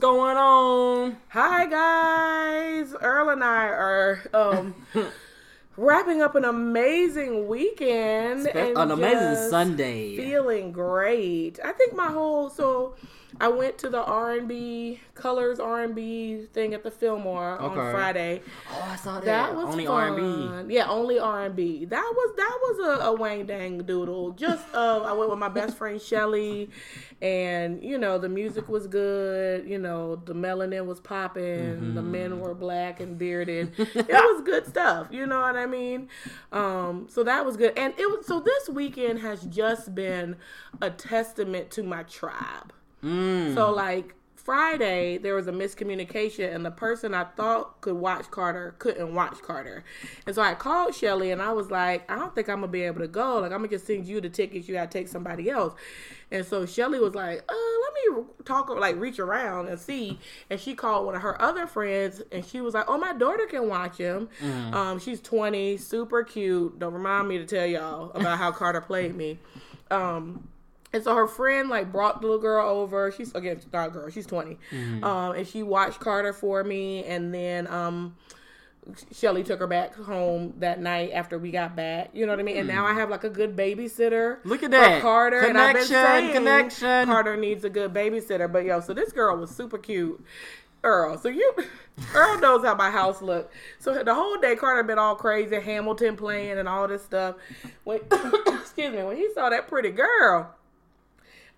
going on? Hi guys, Earl and I are um wrapping up an amazing weekend Spe- and an amazing Sunday. Feeling great. I think my whole so I went to the R and B Colors R and B thing at the Fillmore on Friday. Oh, I saw that. That was Only fun. R and B. Yeah, only R and B. That was that was a, a wang dang doodle. Just uh, I went with my best friend Shelly, and you know the music was good. You know the melanin was popping. The Mm-hmm. men were black and bearded. it was good stuff. You know what I mean? Um, so that was good. And it was so this weekend has just been a testament to my tribe. Mm. So like Friday, there was a miscommunication, and the person I thought could watch Carter couldn't watch Carter, and so I called Shelly, and I was like, I don't think I'm gonna be able to go. Like I'm gonna just send you the tickets. You gotta take somebody else. And so Shelly was like, uh, let me talk, like reach around and see. And she called one of her other friends, and she was like, oh, my daughter can watch him. Um, she's 20, super cute. Don't remind me to tell y'all about how Carter played me. Um, and so her friend like brought the little girl over. She's again not a girl. She's 20 um, and she watched Carter for me. And then um, Shelly took her back home that night after we got back. You know what I mean? And now I have like a good babysitter. Look at that. Carter. and I've been Connection, saying connection. Carter needs a good babysitter. But yo, so this girl was super cute. Earl, so you, Earl knows how my house looked. So the whole day, Carter been all crazy, Hamilton playing and all this stuff. When, excuse me, when he saw that pretty girl,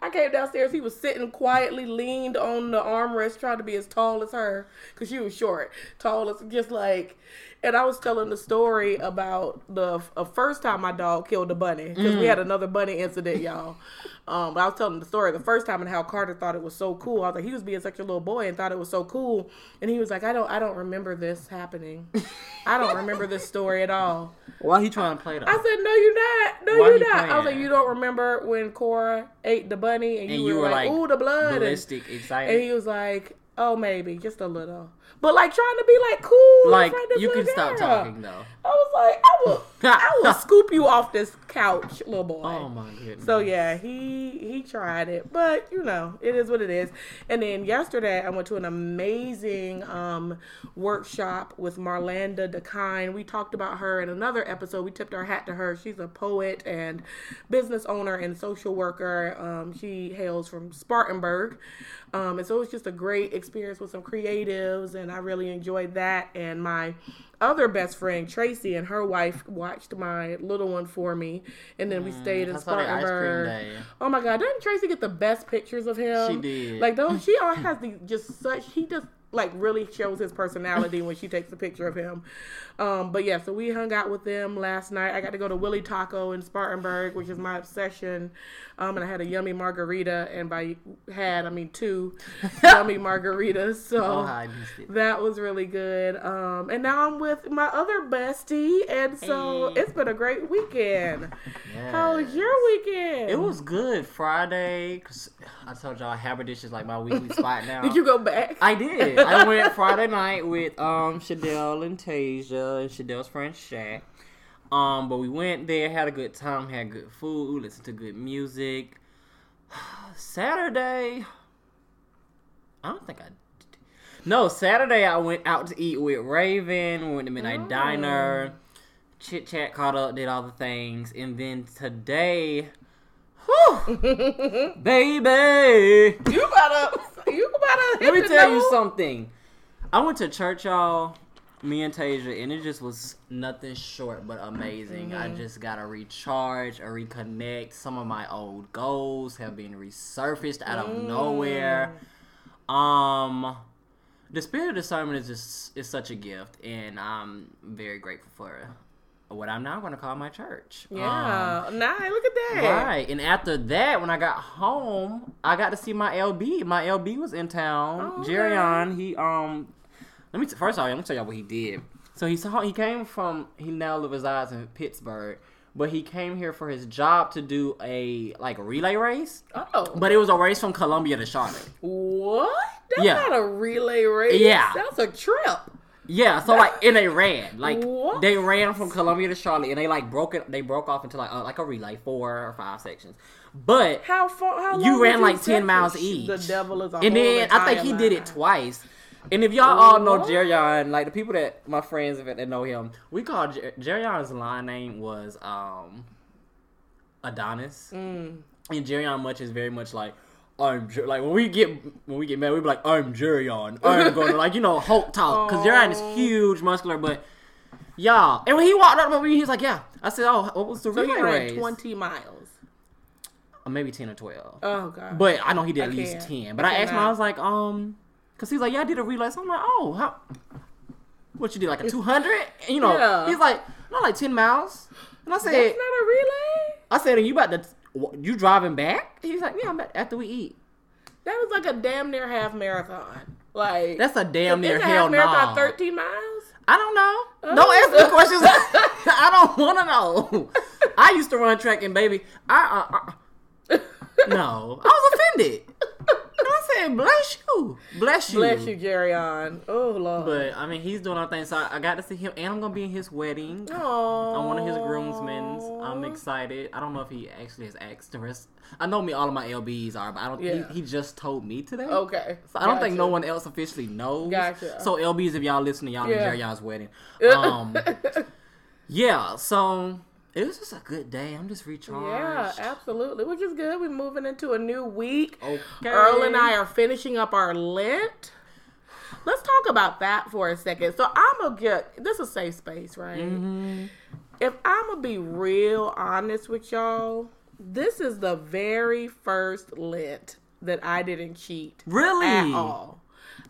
I came downstairs. He was sitting quietly, leaned on the armrest, trying to be as tall as her because she was short, tall as just like. And I was telling the story about the uh, first time my dog killed a bunny because we had another bunny incident, y'all. Um, but I was telling the story the first time and how Carter thought it was so cool. I was like, he was being such a little boy and thought it was so cool, and he was like, I don't, I don't remember this happening. I don't remember this story at all. Why he trying to play though? I said, no, you're not. No, Why you're not. I was like, you don't remember when Cora ate the bunny and you, and were, you were like, like, ooh, the blood. And, ballistic, and excited. he was like, oh, maybe, just a little. But like trying to be like cool. like you can stop talking though. I was like, I will, I will scoop you off this couch, little boy. Oh my goodness. So yeah, he he tried it, but you know, it is what it is. And then yesterday, I went to an amazing um, workshop with Marlanda Dekine. We talked about her in another episode. We tipped our hat to her. She's a poet and business owner and social worker. Um, she hails from Spartanburg, um, and so it was just a great experience with some creatives, and I really enjoyed that. And my other best friend Tracy and her wife watched my little one for me, and then we stayed in Mm, I saw that ice cream Spartanburg. Oh my God! Doesn't Tracy get the best pictures of him? She did. Like those, she always has the just such. He just like really shows his personality when she takes a picture of him. Um, but yeah, so we hung out with them last night. I got to go to Willy Taco in Spartanburg, which is my obsession. Um, and I had a yummy margarita, and by had I mean two yummy margaritas. So Oh, that was really good. Um, and now I'm with my other bestie, and so Hey. it's been a great weekend. How was your weekend? It was good Friday because I told y'all Haberdish is like my weekly spot now. Did you go back? I did. I went Friday night with um Shadell and Tasia and Shadell's friend Shaq. Um, but we went there, had a good time, had good food, listened to good music. Saturday, I don't think I. Did. No, Saturday I went out to eat with Raven. We went to Midnight Oh. Diner, chit chat, caught up, did all the things, and then today, whew, baby. You better, you better. Let me tell you something. I went to church, y'all. Me and Tasia, and it just was nothing short but amazing. I Mm-hmm. just got to recharge or reconnect. Some of my old goals have been resurfaced out of Mm. nowhere. Um, the spirit of discernment is just is such a gift, and I'm very grateful for what I'm now going to call my church. Um, Yeah, nice. Look at that. Right, and after that, when I got home, I got to see my LB. My LB was in town. Oh, okay. Jerion, he um, let me t- first of all, let me tell y'all what he did. So he saw he came from he now resides in Pittsburgh, but he came here for his job to do a like relay race. Oh, But it was a race from Columbia to Charlotte. what? That's Yeah. not a relay race. Yeah. that's a trip. Yeah, so like, and they ran, like What? they ran from Columbia to Charlotte, and they like broke it. They broke off into like uh, like a relay, four or five sections. But How far? How You ran like 10 miles each. The devil is a and then I think he entire did it twice. And if y'all all know? Jerion, like the people that my friends that know him, we call Jer- Jerion's line name was um Adonis, Mm. and Jerion much is very much like. I'm Jer-, like when we get when we get mad, we be like, "I'm Jerion. I'm going to like you know Hulk talk because Jerion is huge, muscular, but y'all. And when he walked up to me, he's like, "Yeah." I said, "Oh, what was the So he relay ran race? twenty miles. Or maybe ten or 12. Oh god. But I know he did I at least can't. ten. But I, I asked him, I was like, um, because he's like, yeah, I did a relay. So I'm like, oh, how? What you did, like a two hundred? You know, Yeah. he's like, not like ten miles. And I said, That's not a relay. I said, are you about to? You driving back? He's like, yeah, I'm about, after we eat. That was like a damn near half marathon. Like That's a damn near a hell marathon no. thirteen miles. I don't know. Oh. Don't ask me questions. I don't want to know. I used to run track and baby, I, uh, uh, no, I was offended. And I said, bless you, bless you, Bless you, Jerion. Oh lord. But I mean, he's doing other things, so I, I got to see him, and I'm gonna be in his wedding. Aww. I'm one of his groomsmen. I'm excited. I don't know if he actually has asked the rest. I know me, all of my LBs are, but I don't. Yeah. He, he just told me today. Okay. So I don't think no one else officially knows. Gotcha. So LBs, if y'all listening, y'all Yeah. enjoy y'all's wedding. Um, yeah. So it was just a good day. I'm just recharged. Yeah, absolutely. Which is good. We're moving into a new week. Okay. Earl and I are finishing up our Lent. Let's talk about that for a second. So I'm gonna get this is a safe space, right? Mm-hmm. If I'm gonna be real honest with y'all, this is the very first Lent that I didn't cheat Really? at all.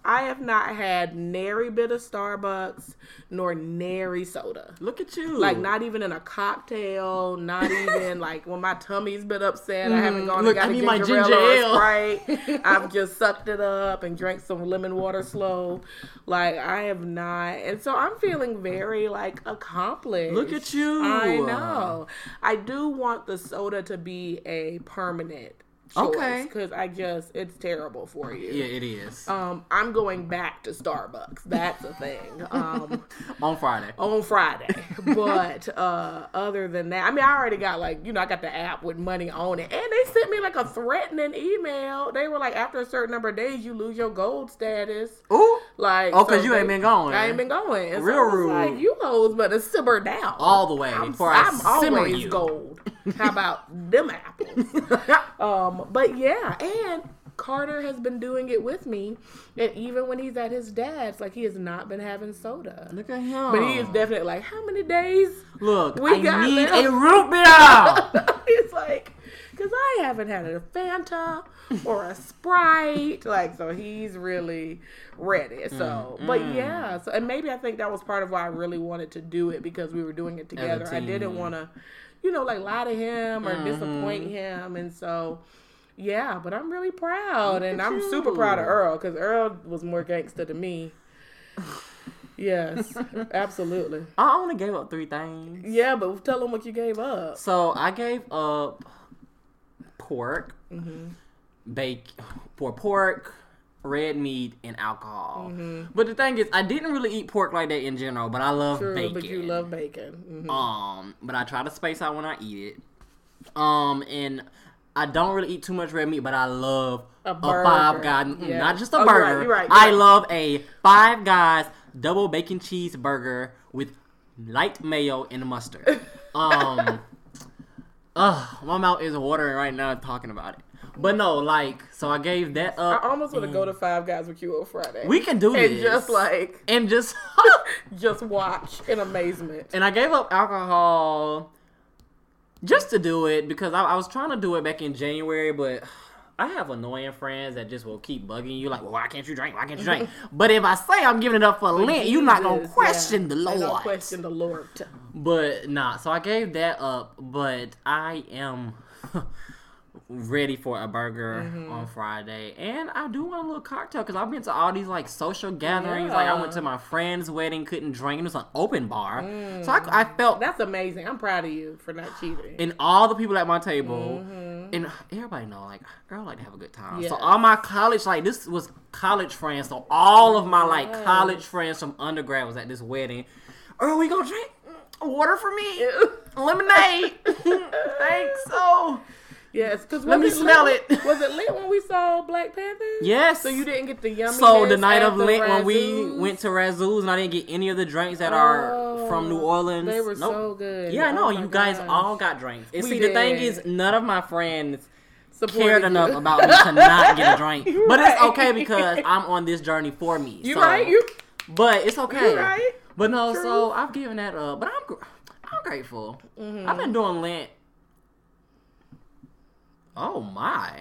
I have not had nary bit of Starbucks nor nary soda. Look at you. Like not even in a cocktail, not even like when my tummy's been upset. I haven't gone Mm, Look, and got a ginger ale ginger ale. Sprite. I've just sucked it up and drank some lemon water slow. Like I have not, and so I'm feeling very like accomplished. Look at you. I know. I do want the soda to be a permanent choice Okay. because I just it's terrible for you. yeah, it is. Um, I'm going back to Starbucks. That's a thing. Um, On Friday. on Friday. But uh other than that, I mean, I already got like, you know, I got the app with money on it. And they sent me like a threatening email. They were like, after a certain number of days, you lose your gold status. Ooh. Like, Oh, 'cause so you ain't been going. I ain't been going. And Real so rude. Like, you hoes better simmer down. All the way I'm, I'm always you. gold. How about them apples? Um, but yeah, and Carter has been doing it with me, and even when he's at his dad's, like he has not been having soda. Look at him. But he is definitely like, how many days? Look, We I got need them. a root beer. He's like, because I haven't had a Fanta or a Sprite. Like, so he's really ready. So, but yeah. So, and maybe I think that was part of why I really wanted to do it because we were doing it together. I didn't want to, you know, like lie to him or disappoint him. And so, yeah, but I'm really proud. and I'm super proud of. Earl because Earl was more gangster than me. Yes, absolutely. I only gave up three things. Yeah, but tell them what you gave up. So I gave up pork, Mm-hmm. bake, for pork, red meat, and alcohol. Mm-hmm. But the thing is, I didn't really eat pork like that in general. But I love True, bacon. but you love bacon. Mhm. Um, but I try to space out when I eat it. Um, and I don't really eat too much red meat, but I love A a, five guys, mm, Yeah. not just a Oh, you're right, burger. you're right, you're I right. love a five guys double bacon cheeseburger with light mayo and mustard. Um, ugh, my mouth is watering right now talking about it. But no, like, so I gave that up. I almost want to go to Five Guys with you on Friday. We can do and this. just like and just just watch in amazement. and I gave up alcohol just to do it because I, I was trying to do it back in January, but I have annoying friends that just will keep bugging you, like, well, why can't you drink? Why can't you drink? but if I say I'm giving it up for Lent, you're not gonna question yeah. the Lord. don't question the Lord. But nah, so I gave that up, but I am ready for a burger Mm-hmm. on Friday, and I do want a little cocktail because I've been to all these like social gatherings. Like I went to my friend's wedding, couldn't drink, it was an open bar, so I, I felt That's amazing. I'm proud of you for not cheating. and all the people at my table, Mm-hmm. and everybody know like girl like to have a good time. So all my college like this was college friends. So all of my like college friends from undergrad was at this wedding. Earl, we gonna drink water for me, lemonade. Thanks. So Yes, because Let me smell it. Was it lit when we saw Black Panther? yes. So you didn't get the yummy. So the night of Lent when we went to Razzoo's and I didn't get any of the drinks that are from New Orleans. Oh, They were Nope. so good. Yeah, I know. Oh you guys gosh. all got drinks. And We see, the thing is, none of my friends Supported cared you. enough about me to not get a drink. You're But it's okay because I'm on this journey for me. You so, right? You But it's okay. you right? But no, True. so I've given that up. But I'm, I'm grateful. Mm-hmm. I've been doing Lent. Oh my,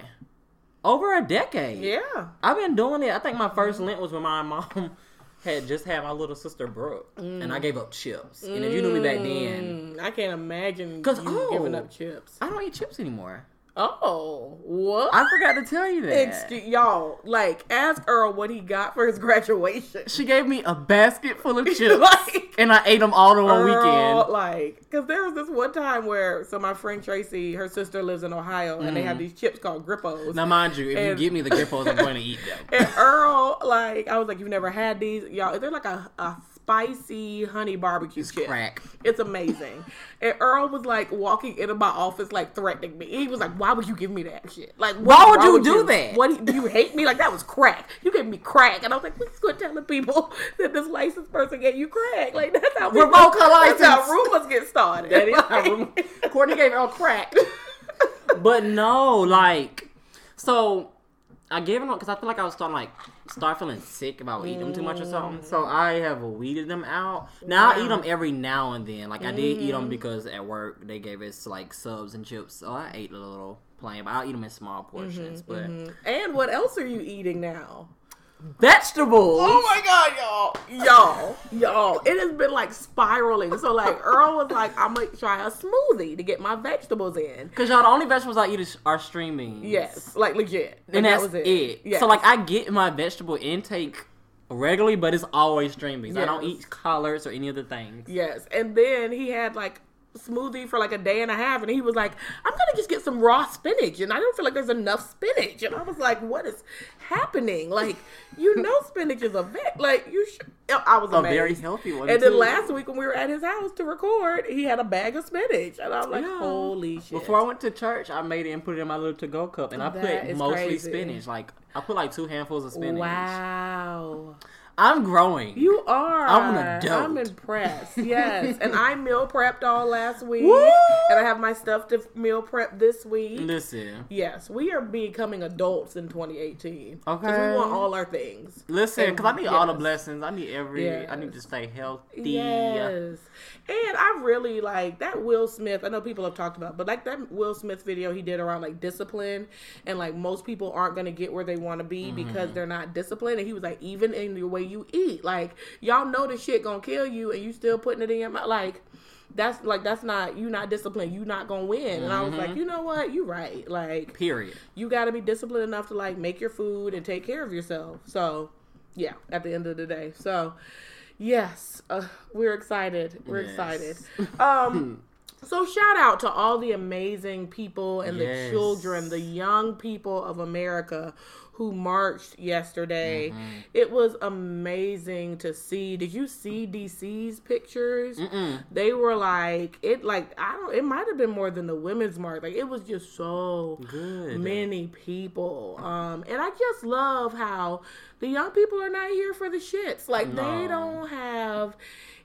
over a decade. Yeah. I've been doing it. I think my first Lent was when my mom had just had my little sister Brooke, and I gave up chips. And if you knew me back then, Mm, I can't imagine 'Cause, you giving oh. up chips. I don't eat chips anymore. Oh, what? I forgot to tell you that. Excuse y'all, like ask Earl what he got for his graduation. She gave me a basket full of chips, Like- and I ate them all in one weekend. like, because there was this one time where, so my friend Tracy, her sister lives in Ohio, and they have mm. these chips called Grippos. Now, mind you, if you give me the Grippos, I'm going to eat them. And Earl, like, I was like, you've never had these, y'all. They're like a, a spicy honey barbecue chip. Crack. It's amazing. and Earl was like walking into my office, like threatening me. He was like, "Why would you give me that shit? Like, Why would wrong you with do that? What do you hate me? Like that was crack. You gave me crack." And I was like, "Please quit telling people that this licensed person gave you crack. Like that's how rumors- her That's how rumors get started. That is how Like- rumor- Courtney gave Earl crack. but no, like, so I gave them because I feel like I was starting like start feeling sick if I would eat them too much or something. So mm. I have weeded them out. Now I eat them every now and then. Like I did eat them mm. because at work they gave us like subs and chips, so I ate a little plain. But I'll eat them in small portions. Mm-hmm, but mm-hmm. And what else are you eating now? Vegetables. Oh my god, y'all, y'all, y'all! It has been like spiraling. So like Earl was like, "I'm gonna try a smoothie to get my vegetables in." Because y'all, the only vegetables I eat is, are string beans. Yes, like legit, and that that's was it. it. Yes. So like I get my vegetable intake regularly, but it's always string beans. I don't eat collards or any other things. yes, and then he had like smoothie for like a day and a half, and he was like, "I'm gonna just get some raw spinach," and I don't feel like there's enough spinach, and I was like, "What is happening? Like, you know, spinach is a vet. Like, you should." I was A amazed. very healthy one. And then last week when we were at his house to record, he had a bag of spinach, and I'm like, Yeah. "Holy shit!" Before I went to church, I made it and put it in my little to-go cup, and I That put mostly crazy. spinach. Like I put like two handfuls of spinach. Wow. I'm growing. You are. I'm an adult. I'm impressed. Yes. and I meal prepped all last week. Woo! And I have my stuff to meal prep this week. listen, Yes, we are becoming adults in 2018. Okay. we want all our things. listen, because I need all the blessings. I need every. I need to stay healthy. Yes. And I really like that Will Smith. I know people have talked about, but like that Will Smith video he did around like discipline and like most people aren't going to get where they want to be mm-hmm. because they're not disciplined. And he was like, even in the way you eat, like y'all know this shit gonna kill you, and you still putting it in your mouth. Like that's like that's not you not disciplined. You not gonna win. And I was like, mm-hmm. you know what? You right. Like Period. you got to be disciplined enough to like make your food and take care of yourself. So, yeah, at the end of the day. So, yes, uh, we're excited. We're Yes. excited. Um so shout out to all the amazing people and the children, the young people of America who marched yesterday. Mm-hmm. It was amazing to see. Did you see DC's pictures? Mm-mm. They were like it like I don't it might have been more than the women's march. Like it was just so Good. many people. Um, and I just love how the young people are not here for the shits. Like they don't have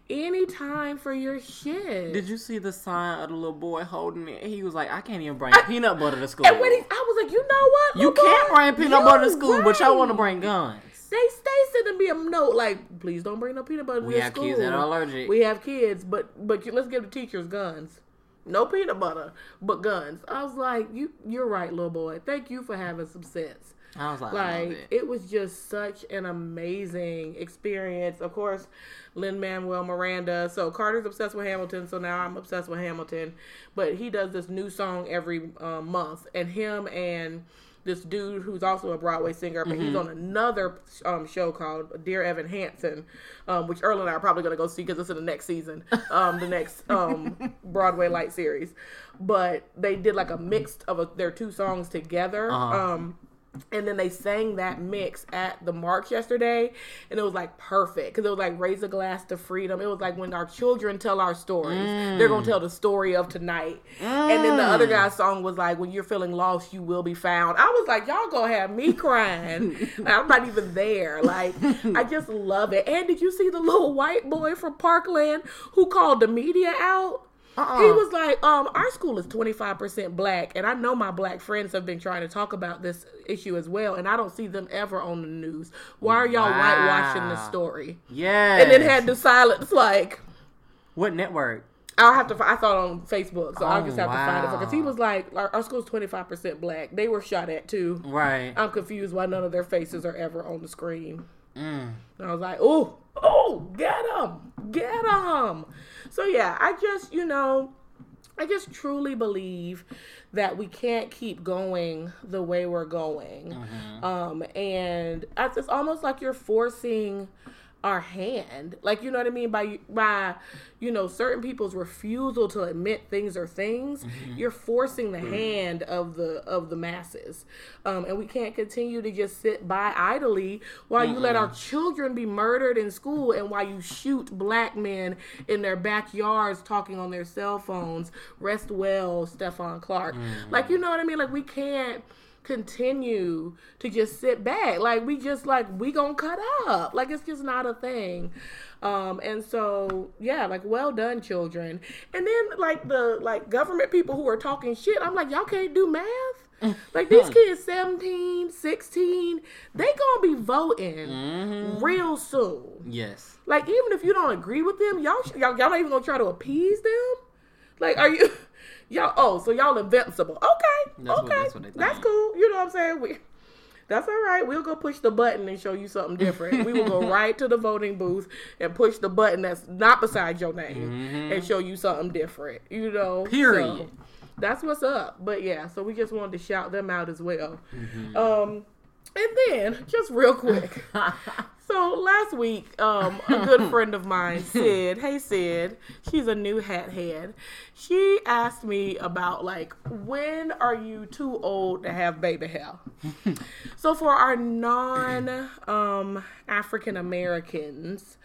any time for your shit. Did you see the sign of the little boy holding it? He was like, I can't even bring peanut butter to school. and when he, I was like, you know what? you can't bring peanut butter to school, but y'all want to bring guns. They stay sending me a note like, please don't bring no peanut butter We to have school. kids that are allergic. We have kids, but but let's give the teachers guns. No peanut butter, but guns. I was like, you you're right, little boy. Thank you for having some sense. I was like, Like it. it. was just such an amazing experience. Of course, Lin Manuel Miranda. So Carter's obsessed with Hamilton. So now I'm obsessed with Hamilton. But he does this new song every uh, month, and him and this dude who's also a Broadway singer, but he's on another um, show called Dear Evan Hansen, um, which Earl and I are probably going to go see because it's in the next season, um, the next um, Broadway light series. But they did like a mix of a, their two songs together. Uh-huh. And then they sang that mix at the Marks yesterday, and it was like perfect because it was like raise a glass to freedom. It was like when our children tell our stories, mm. they're gonna tell the story of tonight. And then the other mm. guy's song was like when you're feeling lost, you will be found. I was like, y'all gonna have me crying. Like, I'm not even there. Like I just love it. And did you see the little white boy from Parkland who called the media out? Uh-uh. He was like, um, our school is 25% black, and I know my black friends have been trying to talk about this issue as well, and I don't see them ever on the news. Why are y'all whitewashing the story? Yeah. And then had the silence like, what network? I'll have to. I saw it on Facebook, so I'll Oh, just have to find it because he was like, our, our school's 25% black. They were shot at too. Right. I'm confused why none of their faces are ever on the screen. Mm. And I was like, oh, oh, get him, get him. So yeah, I just, you know, I just truly believe that we can't keep going the way we're going. Um, and it's almost like you're forcing our hand. Like you know what i mean? By by you know certain people's refusal to admit things are things mm-hmm. you're forcing the mm-hmm. hand of the of the masses. Um, and we can't continue to just sit by idly while you let our children be murdered in school and while you shoot black men in their backyards talking on their cell phones. Rest well Stephon Clark. Mm. Like you know what i mean? Like we can't continue to just sit back. Like we just like we gonna cut up. Like it's just not a thing. Um and so yeah like well done children. And then like the like government people who are talking shit i'm like y'all can't do math? Like these kids 17 16 they gonna be voting real soon. Yes. like even if you don't agree with them, y'all y'all, y'all not even gonna try to appease them. Like, are you y'all? Oh, so y'all invincible? Okay, That's okay, that's what they that's cool. You know what I'm saying? We, that's all right. We'll go push the button and show you something different. we will go right to the voting booth and push the button that's not beside your name and show you something different. You know, Mm-hmm. Period. So, that's what's up. But yeah, so we just wanted to shout them out as well. Mm-hmm. Um, and then just real quick. So last week, um, a good friend of mine, Sid, hey Sid, she's a new hat head. She asked me about like when are you too old to have baby hair? so for our non um, African Americans,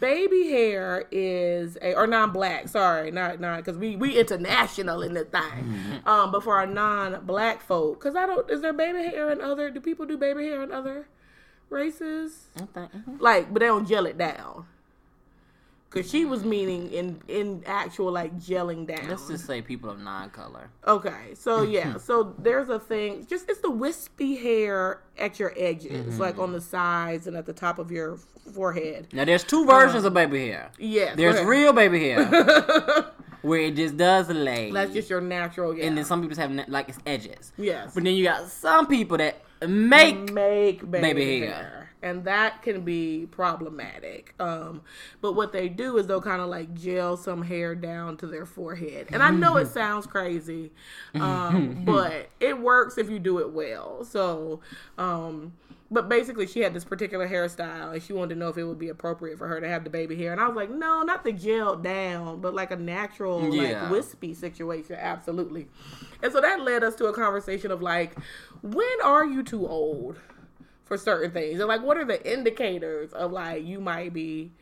baby hair is a or non-black. Sorry, not not because we we international in this thing. Um, but for our non-black folk, because I don't is there baby hair in other? Do people do baby hair in other? Races. Okay. Mm-hmm. like but they don't gel it down. Because she was meaning in in actual like gelling down. Let's just say people of non-color. okay so yeah so there's a thing just it's the wispy hair at your edges mm-hmm. like on the sides and at the top of your forehead. Now, there's two versions of baby hair. yeah There's real baby hair where it just does lay, that's just your natural yeah and then some people have like it's edges. yes. But then you got some people that make make baby, baby hair. hair. and that can be problematic um but what they do is they'll kind of like gel some hair down to their forehead and i know it sounds crazy um but it works if you do it well so um but basically she had this particular hairstyle and she wanted to know if it would be appropriate for her to have the baby hair. And i was like no not the gel down but like a natural Yeah. like wispy situation. Absolutely. And so that led us to a conversation of like when are you too old for certain things? And like what are the indicators of like you might be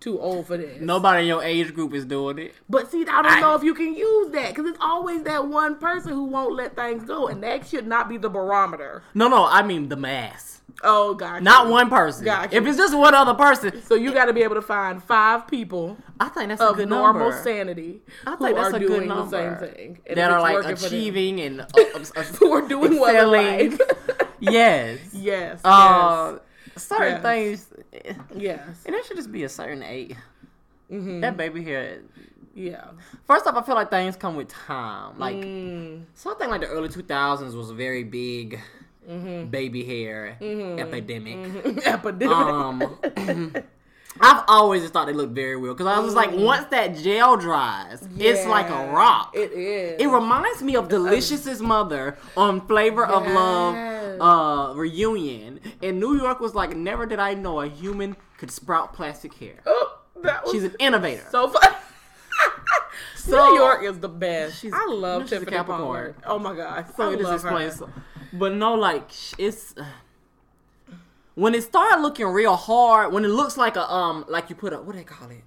too old for this nobody in your age group is doing it. but see i don't know if you can use that because it's always that one person who won't let things go and that should not be the barometer No, no, I mean the mass, oh god not one person. Gotcha. If it's just one other person, so you got to be able to find five people I think that's a good normal number. sanity I think that's a good doing the same thing and that are like working for them. achieving and uh, who are doing well in life. yes. yes Uh, certain Yes. things, yes and it should just be a certain age. Mhm. That baby hair. yeah First off, I feel like things come with time. Like Mm. something like the early two thousands was a very big Mm-hmm. baby hair epidemic. epidemic Um, I've always just thought they look very real because I was like, once that gel dries, it's like a rock. It is. It reminds me of Delicious's mother on Flavor of Love uh, reunion. And New York was like, never did I know a human could sprout plastic hair. Oh, that was She's an innovator. so fun. So- New York is the best. She's- I love she's Tiffany Capricorn. Oh my god, so I it just love her. explains. But no, like it's when it started looking real hard. When it looks like a um, like you put a what do they call it?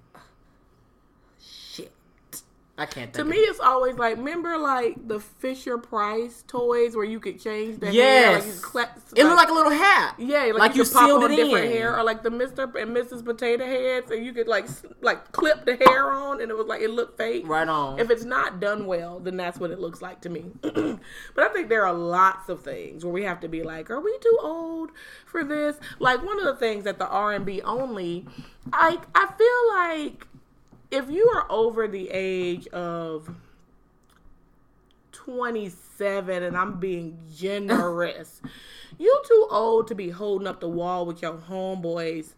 I can't. To me, it. it's always like remember like the Fisher Price toys where you could change the hair. Like you yes, cla- it looked like a little hat. Yeah, like, like you, you could pop sealed on it different in. hair, or like the Mister and Mrs. Potato Heads, and you could like like clip the hair on, and it was like it looked fake. Right on. If it's not done well, then that's what it looks like to me. but I think there are lots of things where we have to be like, are we too old for this? Like one of the things that the R and B only, I I feel like if you are over the age of 27 and I'm being generous. you too old to be holding up the wall with your homeboys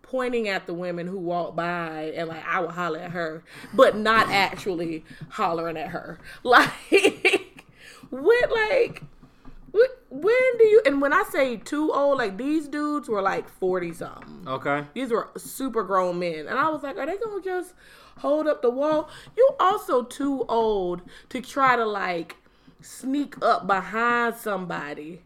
pointing at the women who walk by and like I will holler at her, but not actually hollering at her. Like when like when do you and when I say too old, like these dudes were like 40 something. Okay. These were super grown men. And I was like, are they going to just hold up the wall? You also too old to try to like sneak up behind somebody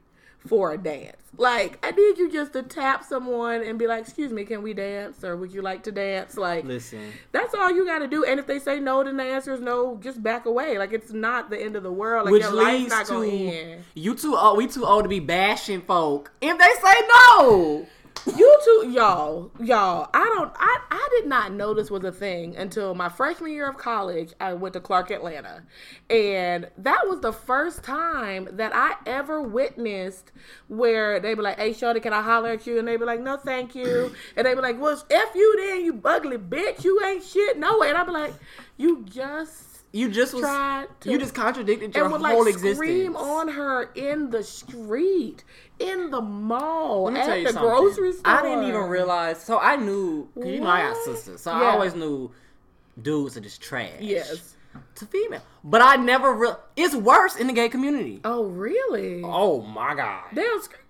for a dance. Like, I need you just to tap someone and be like, excuse me, can we dance? Or would you like to dance? Like, Listen, that's all you got to do. And if they say no, then the answer is no. Just back away. Like it's not the end of the world. Like which your life's not to going to end. you too old. We too old to be bashing folk if they say no. You two, y'all, y'all. I don't. I I did not know this was a thing until my freshman year of college. I went to Clark Atlanta, and that was the first time that I ever witnessed where they be like, "Hey, shorty, can I holler at you?" And they be like, "No, thank you." And they be like, "Well, f you then, you ugly bitch. You ain't shit no way." And I be like, "You just." You just was. Tried to- you just contradicted your and would whole like existence. scream on her in the street, in the mall, Let me at tell you the something. grocery store. I didn't even realize. So I knew, cause you know I got sisters, so Yeah. I always knew dudes are just trash. Yes. To female, but I never. Re- it's worse in the gay community. Oh, really? Oh my god. They'll scream.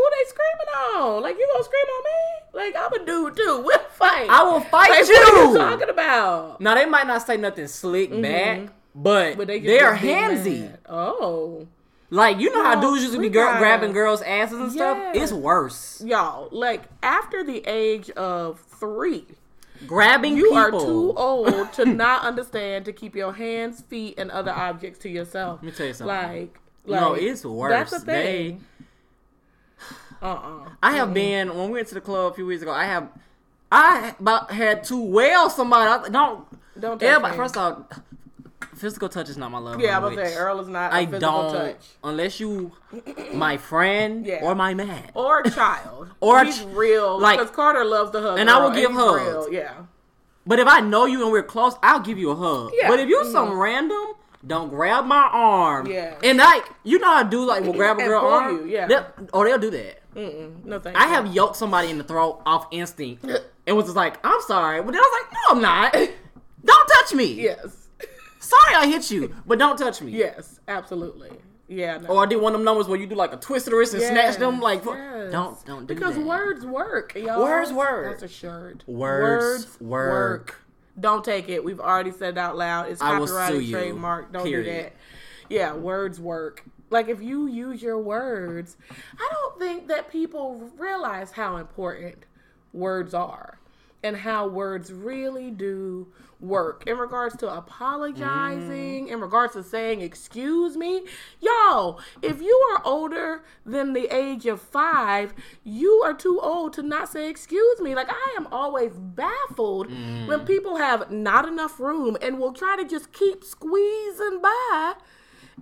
Who they screaming on? Like you gonna scream on me? Like I'm a dude too. We'll fight. I will fight like, you. What are you talking about? Now they might not say nothing slick back, but, Mm-hmm. But they, they are handsy. mad. Oh, Like you know how No, dudes used to be girl- grabbing girls' asses and stuff. It's worse. y'all. Like after the age of three, Grabbing you people. are too old to not understand to keep your hands, feet, and other objects to yourself. Let me tell you something. Like, No, like, it's worse. That's the thing. Uh uh I have been when we went to the club a few weeks ago. I have, I about had to wail somebody. I, don't Don't touch everybody. me. First off, physical touch is not my love. Yeah, I was language. say Earl is not a I physical don't touch. unless you, my friend Yeah. or my man. Or a child. Or a he's ch- real. like- because Carter loves the hug. And I will give hugs. real, Yeah. But if I know you and we're close, I'll give you a hug. Yeah. But if you Mhm. some random, don't grab my arm. Yeah. And like you know how do like will grab a girl arm. you, yeah. They'll- or they'll do that. Mm-mm, no thank I have yoked somebody in the throat off instinct and was just like, I'm sorry. But then I was like, no, I'm not. Don't touch me. Yes. Sorry I hit you, but don't touch me. Yes. Absolutely. Yeah. No. Or I did one of them numbers where you do like a twist of the wrist and snatch them. Like, yes. don't, don't do because that. words work, y'all. Words work. That's a shirt. Words work. Don't take it. We've already said it out loud. It's I will sue copyrighted trademark. Don't do period. that. Yeah, words work. Like if you use your words, I don't think that people realize how important words are and how words really do work in regards to apologizing, in regards to saying excuse me. Y'all, if you are older than the age of five, you are too old to not say excuse me. Like I am always baffled when mm. people have not enough room and will try to just keep squeezing by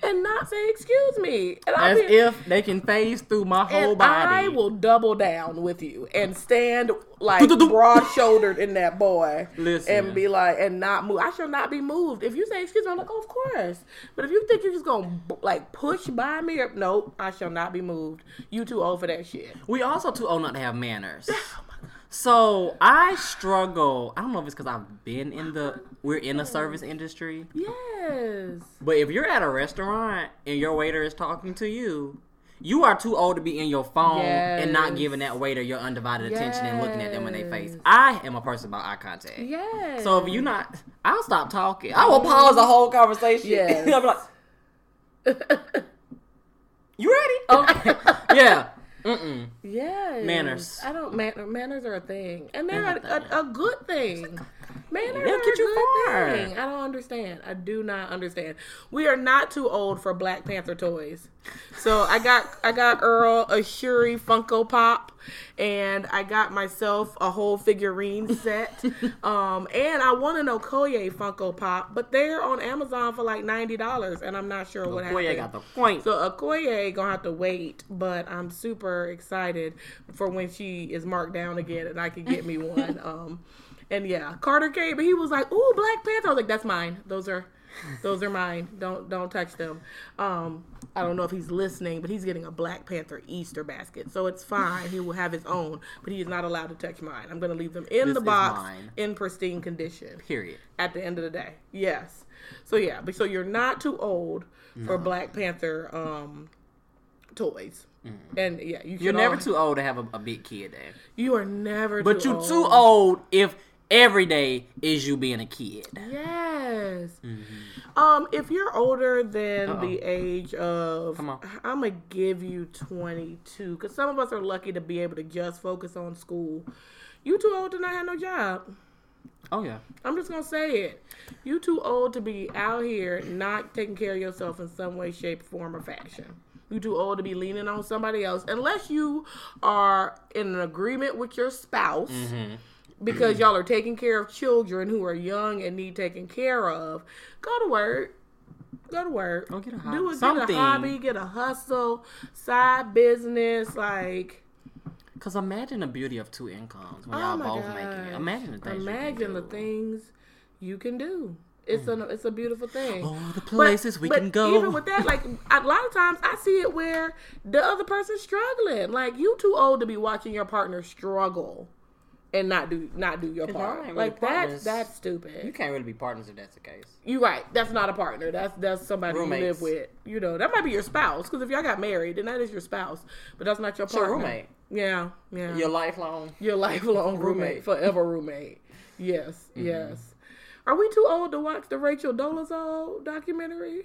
and not say excuse me. And I'll As be- if they can phase through my whole and body. I will double down with you and stand like broad shouldered in that boy. Listen. And be like, and not move. I shall not be moved. If you say excuse me, I'm like, oh, of course. But if you think you're just gonna like push by me, or, nope, I shall not be moved. You too old for that shit. We also too old not to have manners. So I struggle. I don't know if it's because I've been in the we're in the service industry, Yes. but if you're at a restaurant and your waiter is talking to you, you are too old to be in your phone and not giving that waiter your undivided attention and looking at them in their face. I am a person about eye contact. Yes. So if you're not, I'll stop talking. I will pause the whole conversation. Yes. I'll be like, "You ready?" Okay. yeah. Mm-mm. Yes. Manners. I don't man, manners are a thing, and they're a, a, a good thing. They'll get you far. thing. I don't understand. I do not understand. We are not too old for Black Panther toys. So I got I got Earl a Shuri Funko Pop, and I got myself a whole figurine set. um, and I want an Okoye Funko Pop, but they're on Amazon for like ninety dollars, and I'm not sure what happened. I got the point. So Okoye gonna have to wait, but I'm super excited for when she is marked down again and I can get me one. Um, and yeah, Carter came and he was like, "Ooh, Black Panther." I was like, "That's mine. Those are, those are mine. Don't don't touch them." Um, I don't know if he's listening, but he's getting a Black Panther Easter basket, so it's fine. He will have his own, but he is not allowed to touch mine. I'm gonna leave them in This the box in pristine condition Period. at the end of the day. Yes. So yeah, but so you're not too old for Black Panther um toys. And yeah, you. You're never al- too old to have a, a big kid there. You are never But too you old. too old if every day is you being a kid. Yes. Um, if you're older than Mm-hmm. Uh-oh. the age of. I'm gonna give you 22 because some of us are lucky to be able to just focus on school. You too old to not have no job. Oh yeah. I'm just gonna say it. You too old to be out here not taking care of yourself in some way, shape, form, or fashion. You too old to be leaning on somebody else, unless you are in an agreement with your spouse Mm-hmm. Because mm-hmm. y'all are taking care of children who are young and need taken care of. Go to work. Go to work. Go get a Do hobby. it. Get a hobby. Get a hustle. Side business. Like. Cause imagine the beauty of two incomes when Oh y'all both gosh. making it. Imagine the things. Imagine the you can do. things you can do. It's mm. a it's a beautiful thing. All the places we but can go. Even with that, like a lot of times I see it where the other person's struggling. Like you too old to be watching your partner struggle and not do not do your part. Like that's that's stupid. You can't really be partners if that's the case. You're right. That's not a partner. That's that's somebody Roommates. you live with. You know, that might be your spouse. Because if y'all got married, then that is your spouse. But that's not your partner. roommate. Yeah, yeah. Your lifelong. Your lifelong roommate, Roommate. forever roommate. Yes, Mm-hmm. yes. Are we too old to watch the Rachel Dolezal documentary?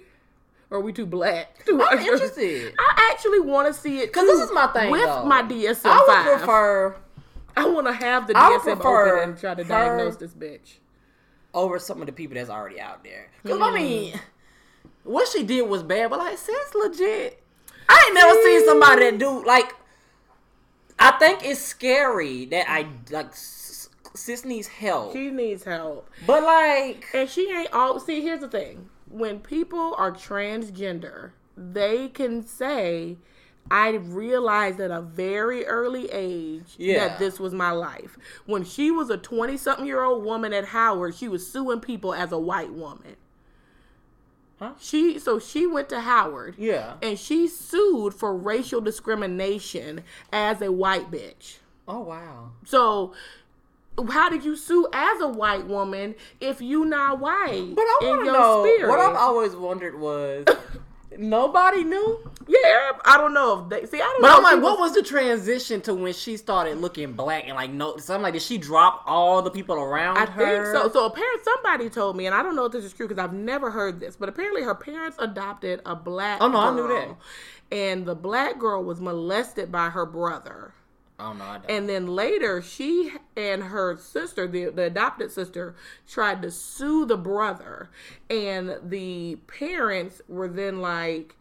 Or are we too black? To watch I'm interested. I actually want to see it Cause this is my thing. with though. my DSM I would prefer I want to have the DSM open and try to diagnose this bitch. over some of the people that's already out there. Cause Hmm. I mean, what she did was bad, but like, sis, legit. I ain't never seen somebody that do like. I think it's scary that I like. Sis needs help, She needs help. but like, And she ain't all. See, here's the thing: when people are transgender, they can say, "I realized at a very early age Yeah. that this was my life." When she was a twenty-something-year-old woman at Howard, she was suing people as a white woman. Huh? She so she went to Howard. yeah. And she sued for racial discrimination as a white bitch. Oh wow. So, how did you sue as a white woman if you not white? But I want to know. spirit? What I've always wondered was, nobody knew. Yeah, I don't know if they see. I don't But know. I'm like, what was the transition to when she started looking black and like no? So I'm like, did she drop all the people around I her? think so. So apparently, somebody told me, and I don't know if this is true because I've never heard this, but apparently her parents adopted a black. Oh, no, I knew girl, And the black girl was molested by her brother. Oh no, I don't. And then later, she and her sister, the, the adopted sister, tried to sue the brother. And the parents were then like,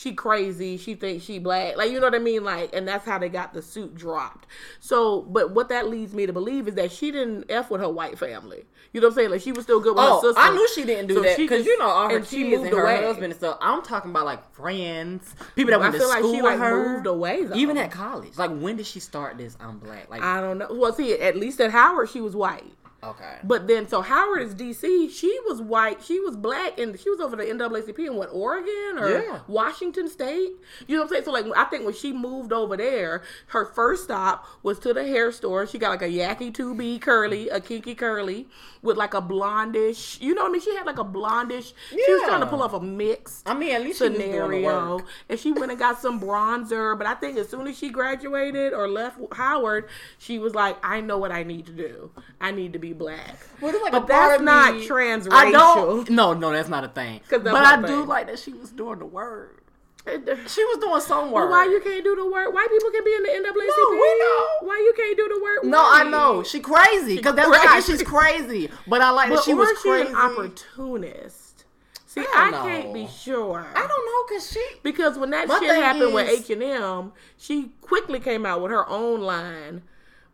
she crazy, she thinks she black. Like, you know what I mean? Like, and that's how they got the suit dropped. So, but what that leads me to believe is that she didn't F with her white family. You know what I'm saying? Like, she was still good with Oh, her sister. I knew she didn't do So that because you know all her and she moved and her away. husband and stuff. I'm talking about like friends, people that I went to feel like school she with like her. moved away though. Even at college, like when did she start this? I'm black. Like I don't know. Well, see, at least at Howard, she was white. Okay. But then, so Howard is DC. She was white. She was black, and she was over the NAACP in what Oregon or Yeah. Washington State. You know what I'm saying? So like, I think when she moved over there, her first stop was to the hair store. She got like a Yaki 2B curly, a kinky curly with like a blondish. You know what I mean? She had like a blondish. She was trying to pull off a mix I mean, at least she was scenario. work. And she went and got some bronzer. But I think as soon as she graduated or left Howard, she was like, I know what I need to do. I need to be black. Like but that's not transracial. I don't. No, no, that's not a thing. But I a do like that she was doing the work. She was doing some work. why you can't do the work? White people can be in the NAACP. No, we know. Why you can't do the work? No, I know she crazy because that's crazy. why she's crazy. But I like But that she was is she an opportunist? See, I I, can't be sure. I don't know because she. Because when that shit thing happened with is- H and M, she quickly came out with her own line.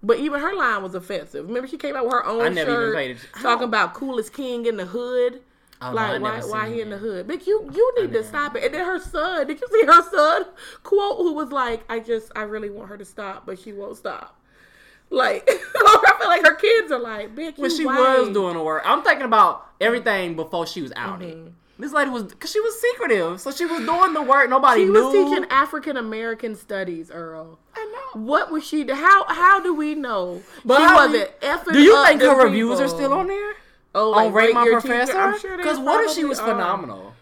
But even her line was offensive. Remember, she came out with her own I never even shirt paid it- talking about coolest king in the hood. Oh, no, like, why, why seen he in the hood? Bitch, you you need to stop it. And then her son, did you see her son quote? Who was like, "I just, I really want her to stop, but she won't stop." Like, I feel like her kids are like, "Bitch, When she white." was doing the work, I'm thinking about everything before she was outed. Mm-hmm. This lady was because she was secretive, so she was doing the work. Nobody She knew. was teaching African American studies, Earl. I know. What was she? How how do we know But she wasn't effing? Do you think her reviews are still on there? Oh, on Rate My? Professor? I'm sure Because what if she was are. phenomenal?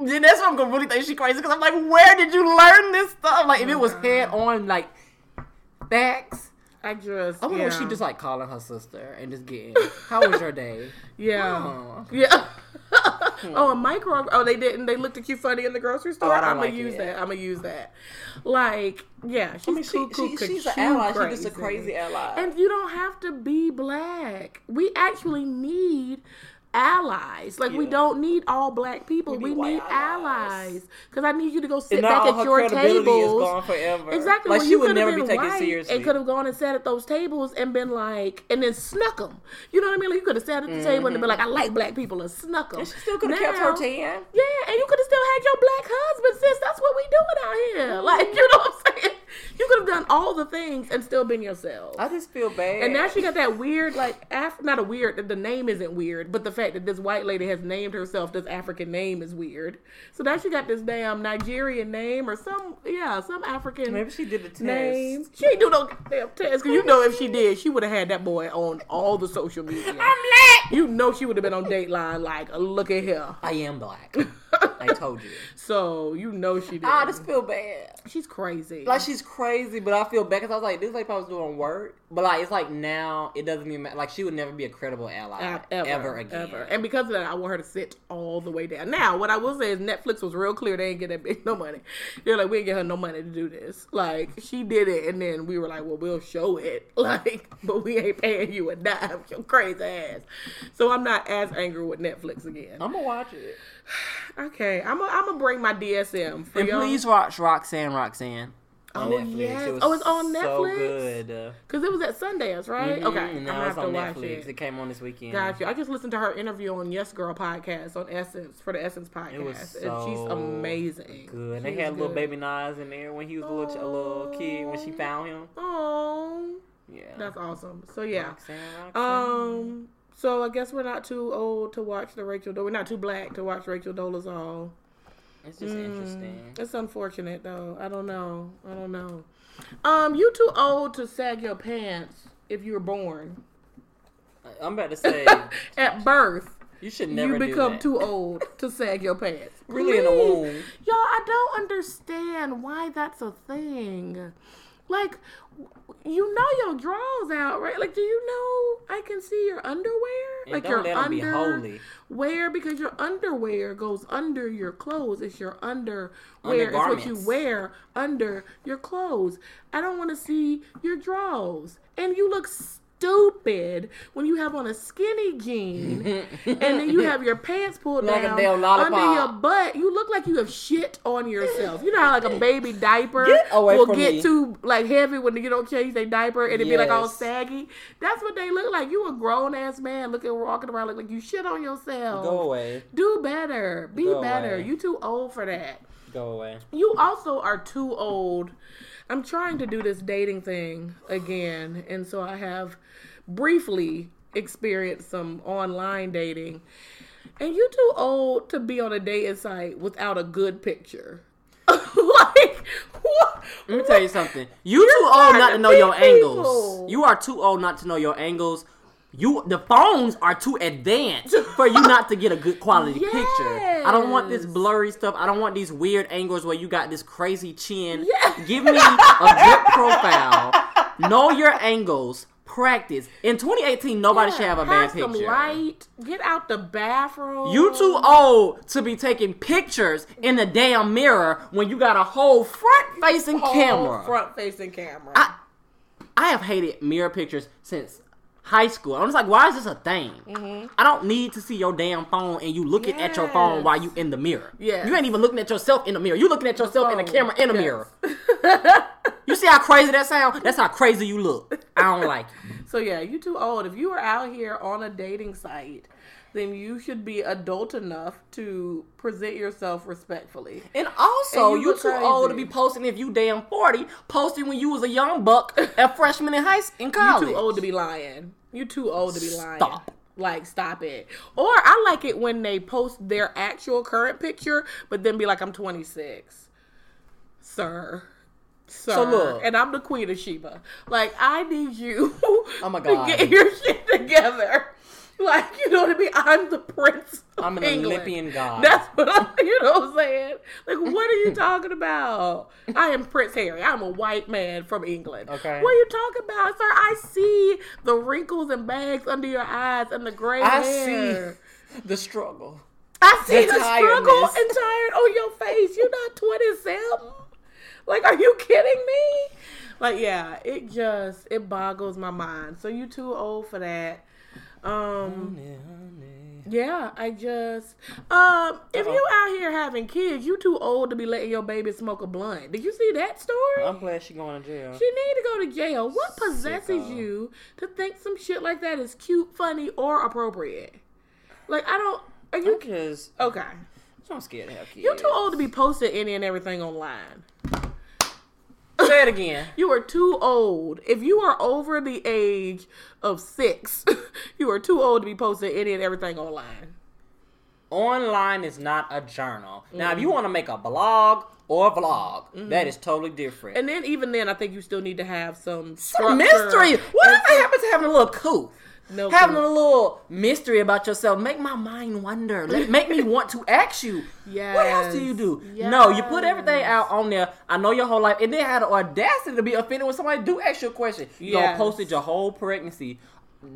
Yeah, that's what I'm gonna really think she crazy. Because I'm like, where did you learn this stuff? Like, if it was head on, like facts. I just. I wonder yeah. was she just like calling her sister and just getting, how was your day? Yeah. Oh. Yeah. Hmm. oh, a micro. Oh, they didn't. They looked at you funny in the grocery store. Oh, I'm gonna like use it. that. I'm gonna use that. Like, yeah, she's I mean, she, cuckoo, she, she's an ally. She's just a crazy ally. And you don't have to be black. We actually need allies. Like we don't need all black people. We We need need, allies. Because I need you to go sit back at your tables. Exactly. Like when she you would never be taken seriously. And could have gone and sat at those tables and been like, and then snuck them. You know what I mean? Like you could have sat at the table and been mm-hmm. like, I like black people and snuck them. And she still could have kept her tan. Yeah, and you could have still had your black husband, sis. That's what we doing out here. Like, you know what I'm saying? You could have done all the things and still been yourself. I just feel bad. And now she got that weird, like, Af- not a weird, the name isn't weird, but the fact that this white lady has named herself this African name is weird. So now she got this damn Nigerian name or some, yeah, some African Maybe she did the test. name. She ain't do no damn test. Cause you know if she did, she would have had that boy on all the social media. I'm black. You know she would have been on Dateline like, look at here. I am black. I told you. So you know she did. I just feel bad. She's crazy. Like she's crazy, but I feel bad because I was like, this lady probably was doing work, but like it's like now it doesn't even matter. Like she would never be a credible ally A- ever, again. ever. And because of that, I want her to sit all the way down. Now, what I will say is Netflix was real clear. They ain't get that bitch no money. They're like, we ain't get her no money to do this. Like, she did it, and then we were like, well, we'll show it. Like, but we ain't paying you a dime, your crazy ass. So I'm not as angry with Netflix again. I'm gonna watch it. Okay, I'm gonna I'm gonna bring my DSM for And y'all. please watch Roxanne, Roxanne. On Oh, Netflix. yes. It was Oh, it's on So Netflix? good. Uh, Cause it was at Sundance, right? Okay, mhm, I'm and have to on watch Netflix. it. It came on this weekend. Got you. I just listened to her interview on Yes Girl podcast on Essence for the Essence podcast. It was and so she's amazing. Good. And they She's had little baby Nas in there when he was a little, a little kid when she found him. Oh, Yeah. that's awesome. So yeah. Roxanne, Roxanne. Um. So I guess we're not too old to watch the Rachel. We're not too black to watch Rachel Dolezal. it's just interesting. It's unfortunate though. I don't know. I don't know. Um, you too old to sag your pants if you were born I'm about to say at birth. you should never you become too old to sag your pants. Really in the womb. Y'all, I don't understand why that's a thing. Like, you know your drawers out, right? Like, do you know I can see your underwear? And like your 'em be underwear because your underwear goes under your clothes. It's your underwear. It's what you wear under your clothes. I don't want to see your drawers. And you look stupid when you have on a skinny jean and then you have your pants pulled Like down under your butt. You look like you have shit on yourself. You know how like a baby diaper Get will get me. too like heavy when you don't change their diaper and it be like all saggy. That's what they look like. You a grown ass man looking walking around look like you shit on yourself. Go away. Do better. Be Go better. away. You too old for that. Go away. You also are too old. I'm trying to do this dating thing again, and so I have briefly experienced some online dating, and you too old to be on a dating site without a good picture. like, what? Let me tell you something. You're too old not to know your meet angles. people. You are too old not to know your angles. You the phones are too advanced for you not to get a good quality picture. I don't want this blurry stuff. I don't want these weird angles where you got this crazy chin. Yeah. Give me a good profile. Know your angles. Practice. In 2018, nobody should have a bad Have some picture. light. Get out the bathroom. You too old to be taking pictures in the damn mirror when you got a whole front facing camera. Front facing camera. I, I have hated mirror pictures since high school. I'm just like, why is this a thing? Mm-hmm. I don't need to see your damn phone and you looking at your phone while you in the mirror. Yeah, You ain't even looking at yourself in the mirror. You looking at yourself in the camera in the Yes. mirror. You see how crazy that sound? That's how crazy you look. I don't like it. So yeah, you too old. If you are out here on a dating site, then you should be adult enough to present yourself respectfully. And also, And you you, too old to be posting if you damn 40, posting when you was a young buck, a freshman in high s- in college. You too old to be lying. You too old to be lying. Stop. Like stop it. Or I like it when they post their actual current picture, but then be like, "I'm 26, sir." Sir. So look. and I'm the queen of Sheba. Like I need you Oh my God. to get your shit together. Like you know what I mean? I'm the prince. Of I'm an England. Olympian god. That's what I'm. You know what I'm saying? Like what are you talking about? I am Prince Harry. I'm a white man from England. Okay. What are you talking about, sir? I see the wrinkles and bags under your eyes and the gray I hair. see the struggle. I see the the, struggle and tired on your face. You're not 27. Like, are you kidding me? Like, yeah, it just it boggles my mind. So you too old for that. Um, yeah, I just um, if you out here having kids, you too old to be letting your baby smoke a blunt. Did you see that story? I'm glad she going to jail. She need to go to jail. What possesses Sicko. you to think some shit like that is cute, funny, or appropriate? Like I don't. Are you Because okay? I'm scared to have kids. You're too old to be posting any and everything online. Say it again. You are too old. If you are over the age of six, you are too old to be posting any and everything online. Online is not a journal. Now, if you mm-hmm. want to make a blog or a vlog, that mm-hmm. is totally different. And then even then, I think you still need to have some Some mystery. What Whatever some- happens to having a little coup? No having clue. a little mystery about yourself make my mind wonder. Make me want to ask you. What else do you do? No, you put everything out on there. I know your whole life, and then had the audacity to be offended when somebody do ask you a question. You Yes. gonna posted your whole pregnancy.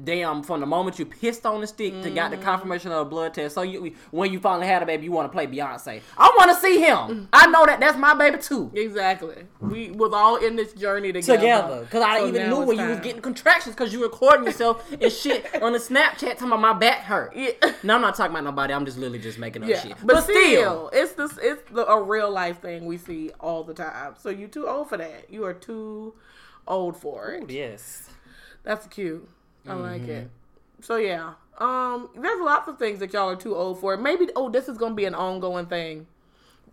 Damn, from the moment you pissed on the stick to got Mm-hmm. the confirmation of the blood test. So you, when you finally had a baby, you want to play Beyonce. I want to see Mm-hmm. him. I know that that's my baby too. Exactly. We was all in this journey together. Together, because I So even knew when you was getting contractions because you recording yourself and shit on the Snapchat talking about my back hurt. Yeah. No, I'm not talking about nobody. I'm just literally just making up Yeah, shit. but, still, it's this it's the, a real life thing we see all the time. So you too old for that. You are too old for it. yes. That's cute. I like Mm-hmm. it. So yeah, um, there's lots of things that y'all are too old for. Maybe oh, this is gonna be an ongoing thing.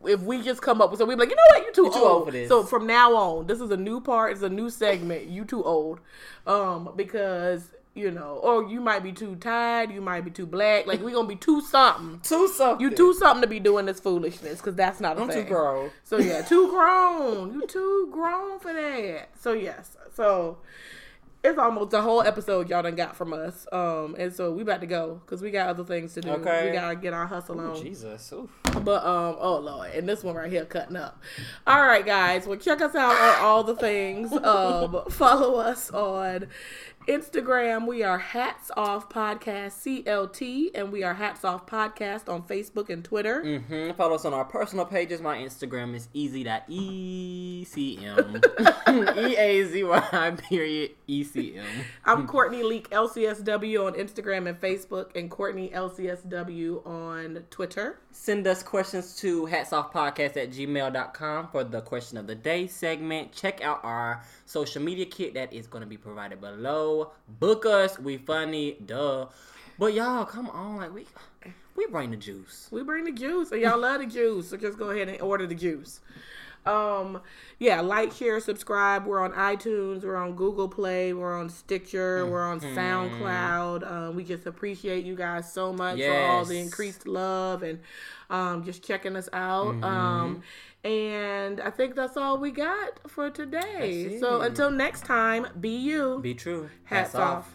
If we just come up with so we be like, you know what, you too, too old. old for this. So from now on, this is a new part. It's a new segment. You too old, um, because you know, or you might be too tired. You might be too black. Like we're gonna be too something. Too something. You too something to be doing this foolishness because that's not a I'm thing. too grown. So yeah, too grown. You too grown for that. So yes. So it's almost the whole episode y'all done got from us. Um, and so we about to go because we got other things to do. Okay. We gotta get our hustle on. Jesus. Oof. But um, oh lord, and this one right here cutting up. All right, guys. Well, check us out on all the things. Um, follow us on Instagram. We are Hats Off Podcast CLT, and we are Hats Off Podcast on Facebook and Twitter. hmm Follow us on our personal pages. My Instagram is easy.ecm. E A Z Y period E C M. I'm Courtney Leak LCSW on Instagram and Facebook, and Courtney LCSW on Twitter. Send us questions to hatsoffpodcast at gmail.com for the question of the day segment. Check out our social media kit that is going to be provided below. Book us. We funny. Duh. But y'all, come on. Like, we we bring the juice. We bring the juice, and y'all love the juice, so just go ahead and order the juice. Um, yeah, like, share, subscribe. We're on iTunes. We're on Google Play. We're on Stitcher. We're on Mm-hmm. SoundCloud. Um, we just appreciate you guys so much for all the increased love and um, just checking us out. Mm-hmm. Um, and I think that's all we got for today. So until next time, be you. Be true. Hats off.